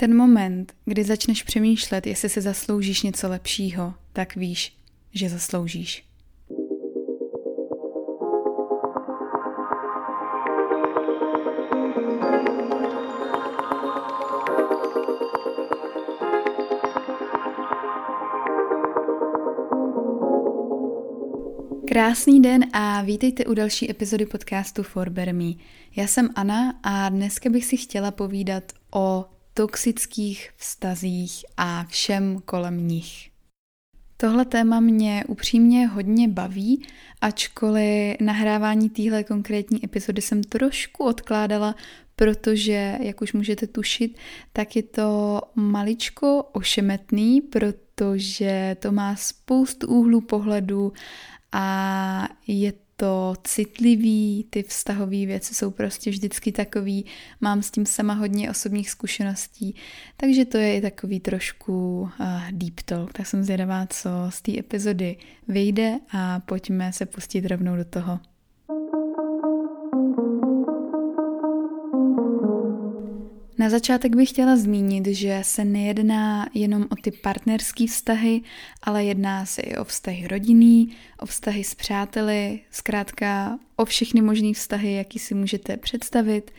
Ten moment, kdy začneš přemýšlet, jestli si zasloužíš něco lepšího, tak víš, že zasloužíš. Krásný den a vítejte u další epizody podcastu For Better Me. Já jsem Anna a dneska bych si chtěla povídat o toxických vztazích a všem kolem nich. Tohle téma mě upřímně hodně baví, ačkoliv nahrávání téhle konkrétní epizody jsem trošku odkládala, protože, jak už můžete tušit, tak je to maličko ošemetný, protože to má spoustu úhlů pohledu a je to citlivý, ty vztahové věci jsou prostě vždycky takový, mám s tím sama hodně osobních zkušeností, takže to je i takový trošku uh, deep talk, tak jsem zvědavá, co z té epizody vyjde a pojďme se pustit rovnou do toho. Na začátek bych chtěla zmínit, že se nejedná jenom o ty partnerské vztahy, ale jedná se i o vztahy rodinný, o vztahy s přáteli, zkrátka o všechny možné vztahy, jaký si můžete představit,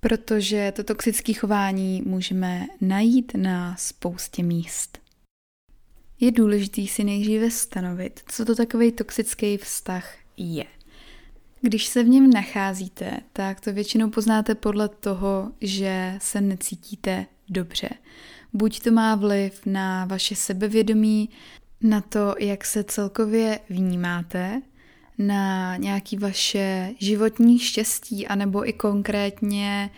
protože to toxické chování můžeme najít na spoustě míst. Je důležité si nejdříve stanovit, co to takový toxický vztah je. Když se v něm nacházíte, tak to většinou poznáte podle toho, že se necítíte dobře. Buď to má vliv na vaše sebevědomí, na to, jak se celkově vnímáte, na nějaký vaše životní štěstí, anebo i konkrétně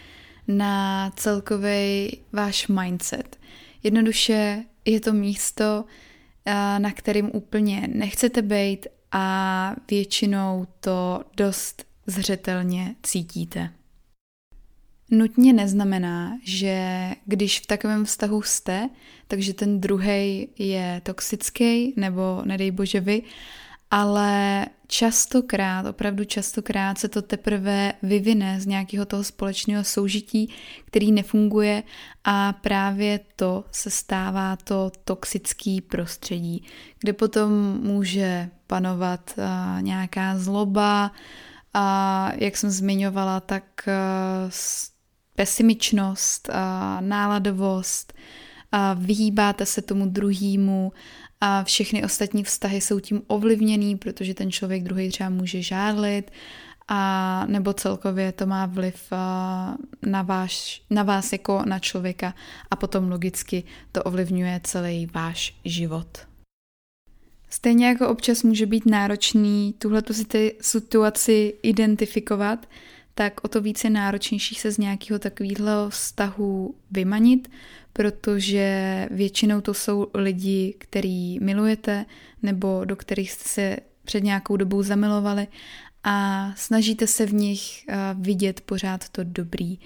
na celkový váš mindset. Jednoduše je to místo, na kterým úplně nechcete být a většinou to dost zřetelně cítíte. Nutně neznamená, že když v takovém vztahu jste, takže ten druhý je toxický, nebo nedej bože vy, ale častokrát, opravdu častokrát se to teprve vyvine z nějakého toho společného soužití, který nefunguje a právě to se stává to toxický prostředí, kde potom může panovat uh, nějaká zloba a jak jsem zmiňovala, tak uh, pesimičnost, náladovost, a vyhýbáte se tomu druhému a všechny ostatní vztahy jsou tím ovlivněný, protože ten člověk druhý třeba může žádlit a nebo celkově to má vliv na, váš, na vás jako na člověka a potom logicky to ovlivňuje celý váš život. Stejně jako občas může být náročný tuhle situaci identifikovat, tak o to více náročnější se z nějakého takového vztahu vymanit, protože většinou to jsou lidi, který milujete nebo do kterých jste se před nějakou dobou zamilovali a snažíte se v nich eh, vidět pořád to dobrý.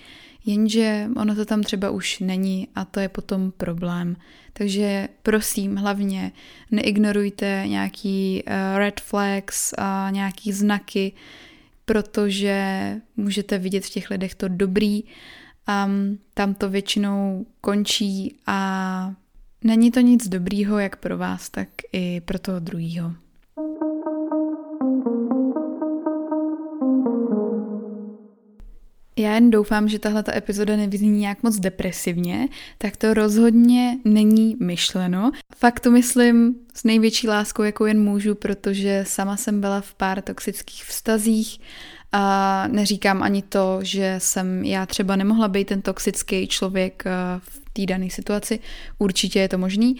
Jenže ono to tam třeba už není a to je potom problém. Takže prosím, hlavně neignorujte nějaký eh, red flags a nějaký znaky, protože můžete vidět v těch lidech to dobrý um, tam to většinou končí a není to nic dobrýho jak pro vás, tak i pro toho druhého. Já jen doufám, že tahle epizoda nevyzní nějak moc depresivně, tak to rozhodně není myšleno. Fakt to myslím s největší láskou, jakou jen můžu, protože sama jsem byla v pár toxických vztazích, a neříkám ani to, že jsem já třeba nemohla být ten toxický člověk eh, v té dané situaci. Určitě je to možný.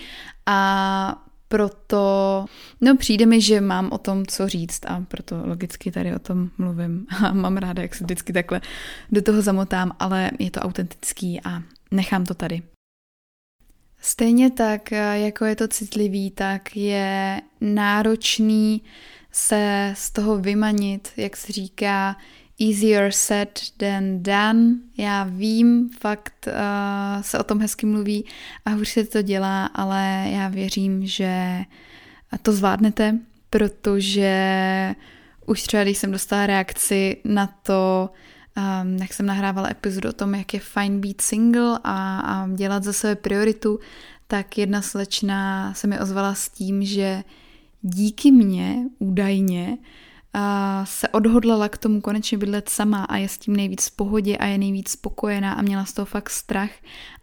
A proto, no přijde mi, že mám o tom co říct a proto logicky tady o tom mluvím. A mám ráda, jak se vždycky takhle do toho zamotám, ale je to autentický a nechám to tady. Stejně tak, eh, jako je to citlivý, tak je náročný se z toho vymanit, jak se říká, easier said than done. Já vím, fakt uh, se o tom hezky mluví a hůř se to dělá, ale já věřím, že to zvládnete, protože už třeba, když jsem dostala reakci na to, um, jak jsem nahrávala epizodu o tom, jak je fajn být single a, a dělat za sebe prioritu, tak jedna slečna se mi ozvala s tím, že díky mně údajně se odhodlala k tomu konečně bydlet sama a je s tím nejvíc v pohodě a je nejvíc spokojená a měla z toho fakt strach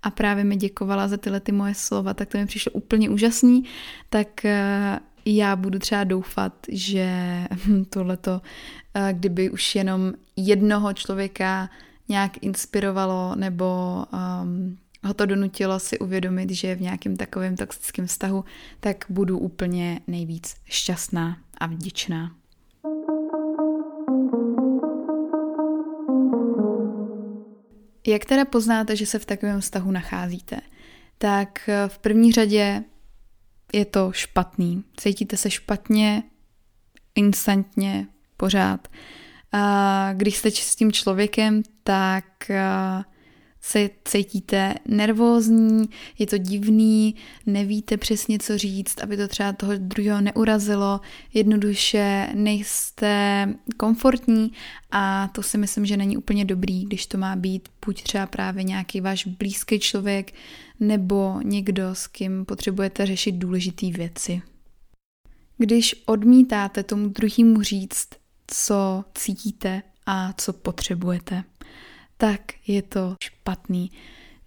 a právě mi děkovala za tyhle ty moje slova, tak to mi přišlo úplně úžasný, tak e, já budu třeba doufat, že tohleto, e, kdyby už jenom jednoho člověka nějak inspirovalo nebo um, ho to donutilo si uvědomit, že je v nějakém takovém toxickém vztahu, tak budu úplně nejvíc šťastná a vděčná. Jak teda poznáte, že se v takovém vztahu nacházíte? Tak eh, v první řadě je to špatný. Cítíte se špatně, instantně, pořád. A když jste s tím člověkem, tak eh, se cítíte nervózní, je to divný, nevíte přesně, co říct, aby to třeba toho druhého neurazilo, jednoduše nejste komfortní a to si myslím, že není úplně dobrý, když to má být buď třeba právě nějaký váš blízký člověk nebo někdo, s kým potřebujete řešit důležité věci. Když odmítáte tomu druhému říct, co cítíte a co potřebujete tak je to špatný.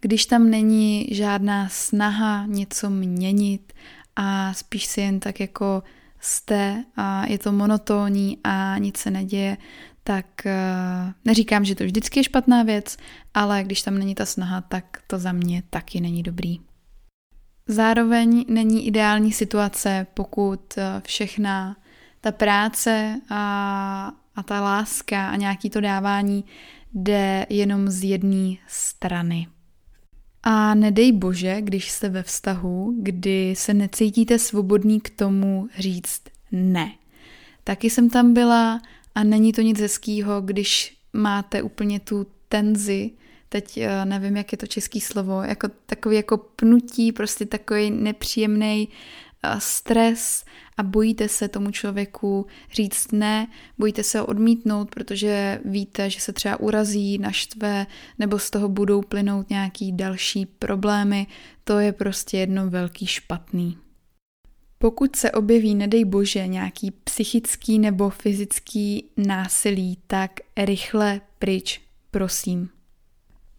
Když tam není žádná snaha něco měnit a spíš si jen tak jako jste a je to monotónní a nic se neděje, tak uh, neříkám, že to vždycky je špatná věc, ale když tam není ta snaha, tak to za mě taky není dobrý. Zároveň není ideální situace, pokud eh, všechna ta práce a, a ta láska a nějaký to dávání jde jenom z jedné strany. A nedej bože, když jste ve vztahu, kdy se necítíte svobodný k tomu říct ne. Taky jsem tam byla a není to nic hezkýho, když máte úplně tu tenzi, teď eh, nevím, jak je to český slovo, jako takový jako pnutí, prostě takový nepříjemný stres a bojíte se tomu člověku říct ne, bojíte se ho odmítnout, protože víte, že se třeba urazí, naštve nebo z toho budou plynout nějaký další problémy, to je prostě jedno velký špatný. Pokud se objeví, nedej bože, nějaký psychický nebo fyzický násilí, tak rychle pryč, prosím.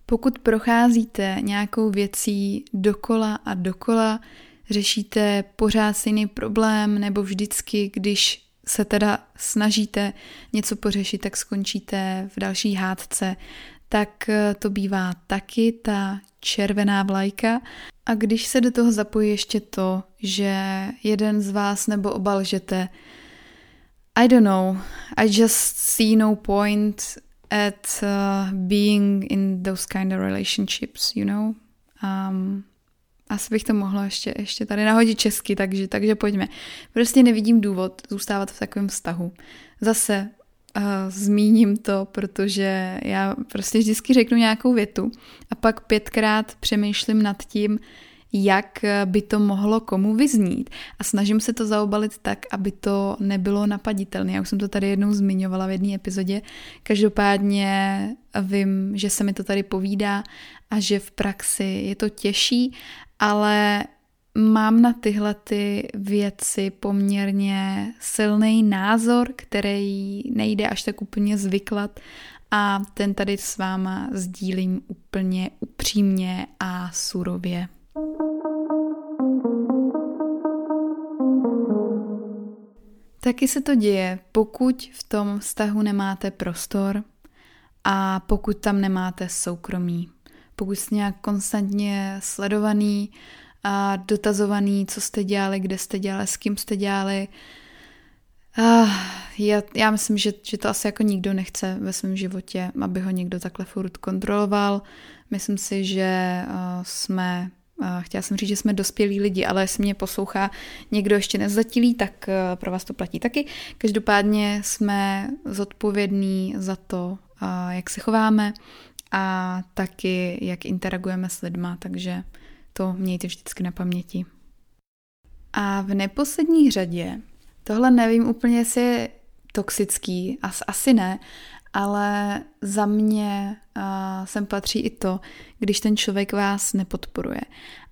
Pokud procházíte nějakou věcí dokola a dokola, řešíte pořád stejný problém, nebo vždycky, když se teda snažíte něco pořešit, tak skončíte v další hádce, tak eh, to bývá taky ta červená vlajka. A když se do toho zapojí ještě to, že jeden z vás nebo oba lžete, I don't know, I just see no point at uh, being in those kind of relationships, you know? Um, asi bych to mohla ještě, ještě tady nahodit česky, takže, takže pojďme. Prostě nevidím důvod zůstávat v takovém vztahu. Zase uh, zmíním to, protože já prostě vždycky řeknu nějakou větu a pak pětkrát přemýšlím nad tím, jak by to mohlo komu vyznít. A snažím se to zaobalit tak, aby to nebylo napaditelné. Já už jsem to tady jednou zmiňovala v jedné epizodě. Každopádně vím, že se mi to tady povídá a že v praxi je to těžší ale mám na tyhle ty věci poměrně silný názor, který nejde až tak úplně zvyklat a ten tady s váma sdílím úplně upřímně a surově. Taky se to děje, pokud v tom vztahu nemáte prostor a pokud tam nemáte soukromí pokud jste nějak konstantně sledovaný a dotazovaný, co jste dělali, kde jste dělali, s kým jste dělali. Já, já myslím, že, že to asi jako nikdo nechce ve svém životě, aby ho někdo takhle furt kontroloval. Myslím si, že uh, jsme Uh, chtěla jsem říct, že jsme dospělí lidi, ale jestli mě poslouchá někdo ještě nezatilý, tak uh, pro vás to platí taky. Každopádně jsme zodpovědní za to, uh, jak se chováme, a taky jak interagujeme s lidma, takže to mějte vždycky na paměti. A v neposlední řadě, tohle nevím úplně, jestli je toxický, as, asi ne, ale za mě uh, sem patří i to, když ten člověk vás nepodporuje.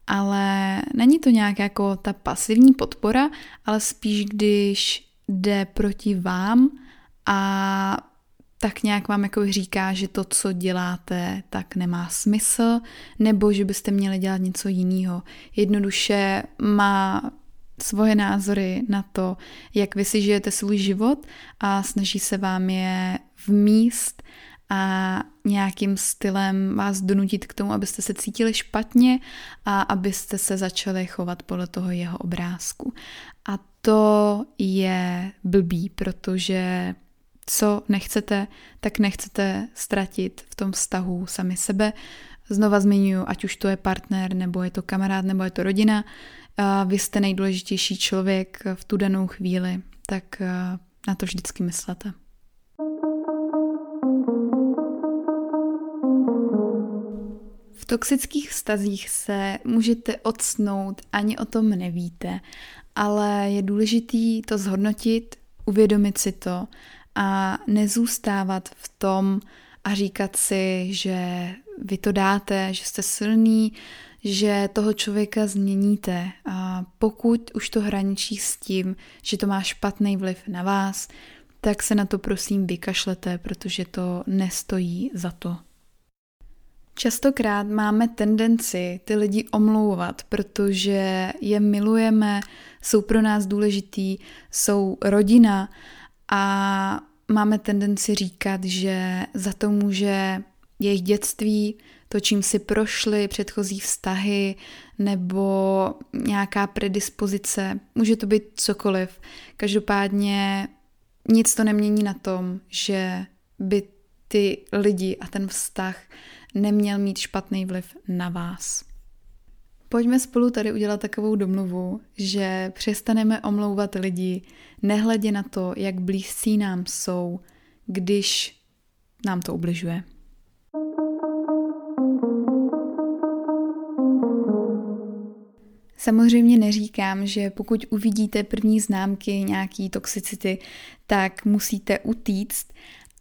Ale není to nějak jako ta pasivní podpora, ale spíš když jde proti vám a tak nějak vám jako říká, že to, co děláte, tak nemá smysl, nebo že byste měli dělat něco jiného. Jednoduše má svoje názory na to, jak vy si žijete svůj život a snaží se vám je vmíst a nějakým stylem vás donutit k tomu, abyste se cítili špatně a abyste se začali chovat podle toho jeho obrázku. A to je blbý, protože co nechcete, tak nechcete ztratit v tom vztahu sami sebe. Znova zmiňuji, ať už to je partner, nebo je to kamarád, nebo je to rodina, vy jste nejdůležitější člověk v tu danou chvíli, tak na to vždycky myslete. V toxických vztazích se můžete odsnout, ani o tom nevíte, ale je důležitý to zhodnotit, uvědomit si to a nezůstávat v tom a říkat si, že vy to dáte, že jste silný, že toho člověka změníte. A pokud už to hraničí s tím, že to má špatný vliv na vás, tak se na to prosím vykašlete, protože to nestojí za to. Častokrát máme tendenci ty lidi omlouvat, protože je milujeme, jsou pro nás důležitý, jsou rodina a máme tendenci říkat, že za to může jejich dětství, to, čím si prošli předchozí vztahy nebo nějaká predispozice. Může to být cokoliv. Každopádně nic to nemění na tom, že by ty lidi a ten vztah neměl mít špatný vliv na vás. Pojďme spolu tady udělat takovou domluvu, že přestaneme omlouvat lidi, nehledě na to, jak blízcí nám jsou, když nám to ubližuje. Samozřejmě neříkám, že pokud uvidíte první známky nějaký toxicity, tak musíte utíct,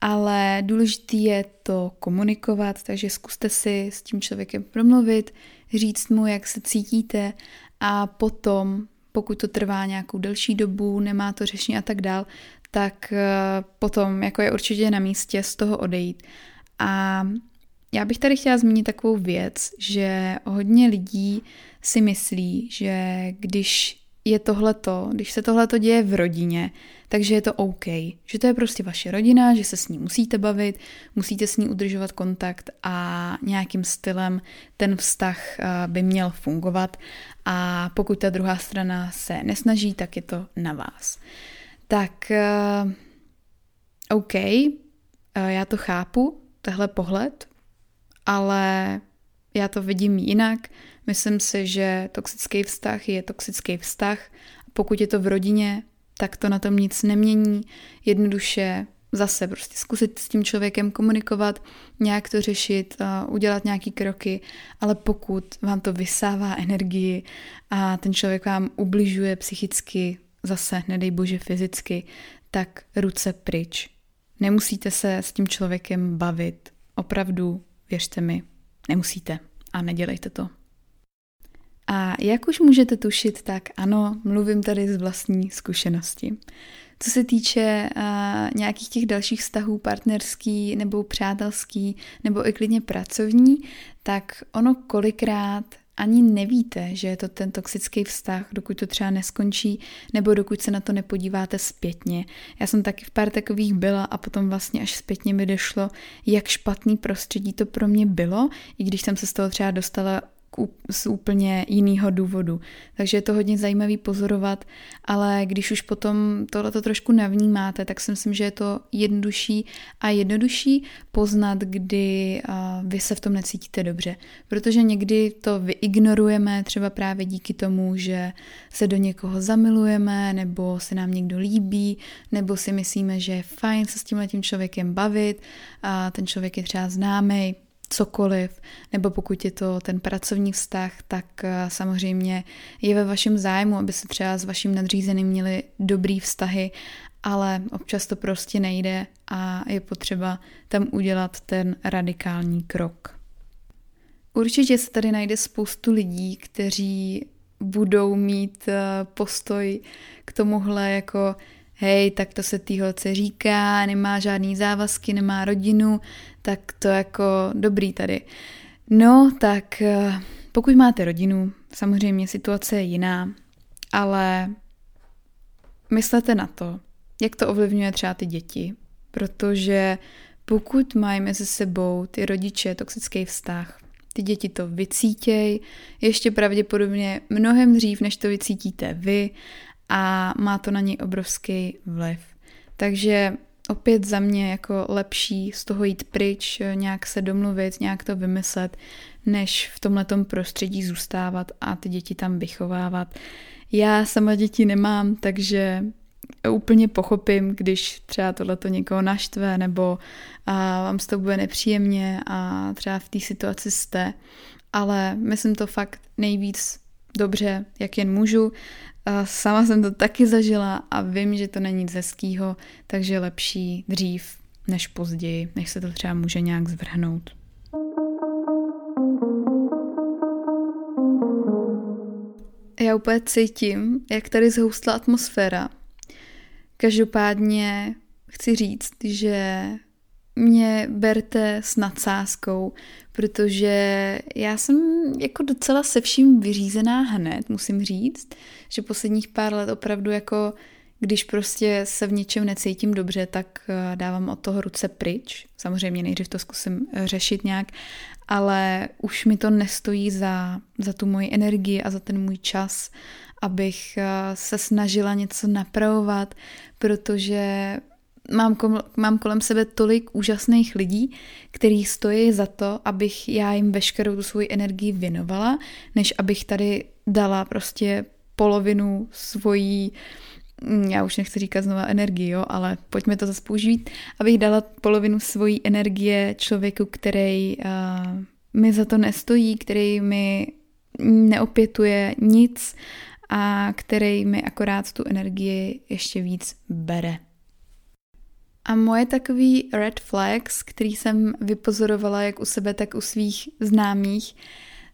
ale důležitý je to komunikovat, takže zkuste si s tím člověkem promluvit, říct mu, jak se cítíte a potom, pokud to trvá nějakou delší dobu, nemá to řešení a tak dál, tak eh, potom jako je určitě na místě z toho odejít. A já bych tady chtěla zmínit takovou věc, že hodně lidí si myslí, že když je tohleto, když se tohleto děje v rodině, takže je to OK. Že to je prostě vaše rodina, že se s ní musíte bavit, musíte s ní udržovat kontakt a nějakým stylem ten vztah eh, by měl fungovat a pokud ta druhá strana se nesnaží, tak je to na vás. Tak eh, OK, eh, já to chápu, tehle pohled, ale já to vidím jinak. Myslím si, že toxický vztah je toxický vztah. Pokud je to v rodině, tak to na tom nic nemění. Jednoduše zase prostě zkusit s tím člověkem komunikovat, nějak to řešit, udělat nějaký kroky, ale pokud vám to vysává energii a ten člověk vám ubližuje psychicky, zase nedej bože fyzicky, tak ruce pryč. Nemusíte se s tím člověkem bavit. Opravdu, věřte mi, nemusíte a nedělejte to. A jak už můžete tušit, tak ano, mluvím tady z vlastní zkušenosti. Co se týče uh, nějakých těch dalších vztahů, partnerský nebo přátelský, nebo i klidně pracovní, tak ono kolikrát ani nevíte, že je to ten toxický vztah, dokud to třeba neskončí, nebo dokud se na to nepodíváte zpětně. Já jsem taky v pár takových byla a potom vlastně až zpětně mi došlo, jak špatný prostředí to pro mě bylo, i když jsem se z toho třeba dostala z úplně jiného důvodu. Takže je to hodně zajímavý pozorovat, ale když už potom tohleto trošku navnímáte, tak si myslím, že je to jednodušší a jednodušší poznat, kdy vy se v tom necítíte dobře. Protože někdy to vyignorujeme třeba právě díky tomu, že se do někoho zamilujeme, nebo se nám někdo líbí, nebo si myslíme, že je fajn se s tím člověkem bavit a ten člověk je třeba známý, cokoliv, nebo pokud je to ten pracovní vztah, tak eh, samozřejmě je ve vašem zájmu, aby se třeba s vaším nadřízeným měli dobrý vztahy ale občas to prostě nejde a je potřeba tam udělat ten radikální krok. Určitě se tady najde spoustu lidí, kteří budou mít eh, postoj k tomuhle jako hej, tak to se holce říká, nemá žádný závazky, nemá rodinu, tak to jako dobrý tady. No, tak eh, pokud máte rodinu, samozřejmě situace je jiná, ale myslete na to, jak to ovlivňuje třeba ty děti, protože pokud mají mezi sebou ty rodiče toxický vztah, ty děti to vycítějí, ještě pravděpodobně mnohem dřív, než to vycítíte vy a má to na něj obrovský vliv. Takže opět za mě jako lepší z toho jít pryč, nějak se domluvit, nějak to vymyslet, než v tomhletom prostředí zůstávat a ty děti tam vychovávat. Já sama děti nemám, takže úplně pochopím, když třeba tohleto někoho naštve nebo a vám z toho bude nepříjemně a třeba v té situaci jste, ale myslím to fakt nejvíc dobře, jak jen můžu. Sama jsem to taky zažila a vím, že to není nic hezkýho, takže lepší dřív než později, než se to třeba může nějak zvrhnout. Já úplně cítím, jak tady zhoustla atmosféra. Každopádně chci říct, že mě berte s nadsázkou, protože já jsem jako docela se vším vyřízená hned, musím říct, že posledních pár let opravdu jako když prostě se v něčem necítím dobře, tak eh, dávám od toho ruce pryč. Samozřejmě nejdřív to zkusím eh, řešit nějak, ale už mi to nestojí za, za tu moji energii a za ten můj čas, abych eh, se snažila něco napravovat, protože mám, kom, mám kolem sebe tolik úžasných lidí, kteří stojí za to, abych já jim veškerou tu svoji energii věnovala, než abych tady dala prostě polovinu svojí, mm, já už nechci říkat znova energii, jo, ale pojďme to zase použít, abych dala polovinu svojí energie člověku, který uh, mi za to nestojí, který mi neopětuje nic a který mi akorát tu energii ještě víc bere. A moje takový red flags, který jsem vypozorovala jak u sebe, tak u svých známých,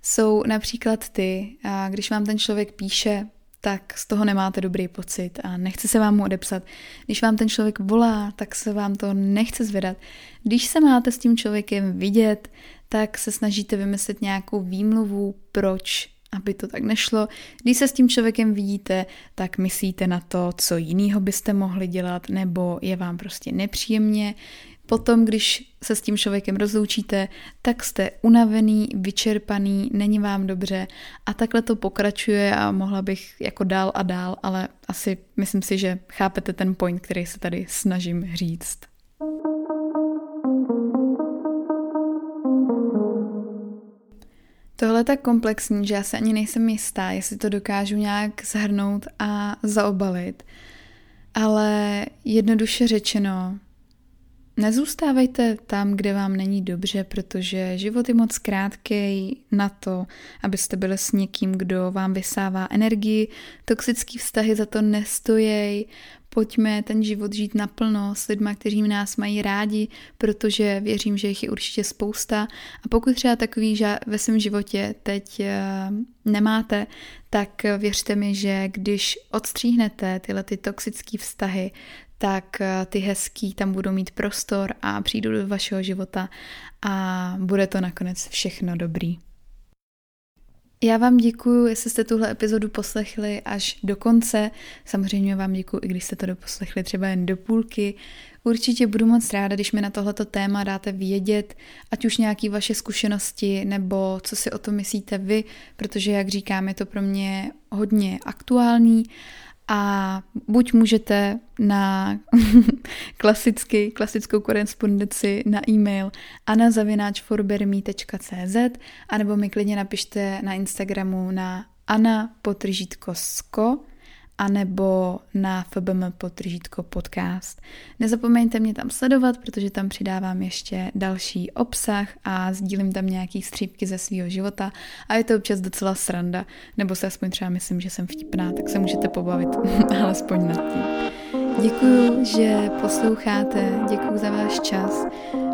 jsou například ty, a když vám ten člověk píše, tak z toho nemáte dobrý pocit a nechce se vám mu odepsat. Když vám ten člověk volá, tak se vám to nechce zvedat. Když se máte s tím člověkem vidět, tak se snažíte vymyslet nějakou výmluvu, proč aby to tak nešlo. Když se s tím člověkem vidíte, tak myslíte na to, co jiného byste mohli dělat, nebo je vám prostě nepříjemně. Potom, když se s tím člověkem rozloučíte, tak jste unavený, vyčerpaný, není vám dobře a takhle to pokračuje a mohla bych jako dál a dál, ale asi myslím si, že chápete ten point, který se tady snažím říct. Tohle je tak komplexní, že já se ani nejsem jistá, jestli to dokážu nějak zhrnout a zaobalit. Ale jednoduše řečeno, nezůstávejte tam, kde vám není dobře, protože život je moc krátký na to, abyste byli s někým, kdo vám vysává energii. Toxický vztahy za to nestojí, pojďme ten život žít naplno s lidmi, kteří nás mají rádi, protože věřím, že jich je určitě spousta. A pokud třeba takový ve svém životě teď eh, nemáte, tak věřte mi, že když odstříhnete tyhle ty toxické vztahy, tak eh, ty hezký tam budou mít prostor a přijdou do vašeho života a bude to nakonec všechno dobrý. Já vám děkuji, jestli jste tuhle epizodu poslechli až do konce. Samozřejmě vám děkuji, i když jste to doposlechli třeba jen do půlky. Určitě budu moc ráda, když mi na tohleto téma dáte vědět, ať už nějaké vaše zkušenosti, nebo co si o tom myslíte vy, protože, jak říkám, je to pro mě hodně aktuální a buď můžete na klasicky, klasickou korespondenci na e-mail anazavináčforbermi.cz anebo mi klidně napište na Instagramu na ana potržítko sko anebo na FBM potržítko podcast. Nezapomeňte mě tam sledovat, protože tam přidávám ještě další obsah a sdílím tam nějaký střípky ze svého života a je to občas docela sranda, nebo se aspoň třeba myslím, že jsem vtipná, tak se můžete pobavit alespoň nad tím. Děkuju, že posloucháte, děkuju za váš čas.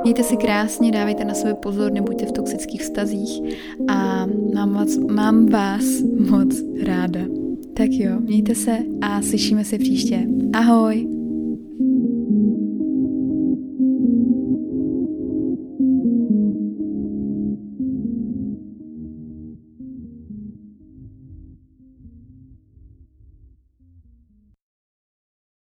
Mějte si krásně, dávejte na sebe pozor, nebuďte v toxických vztazích a mám vás, mám vás moc ráda. Tak jo, mějte se a slyšíme se příště. Ahoj!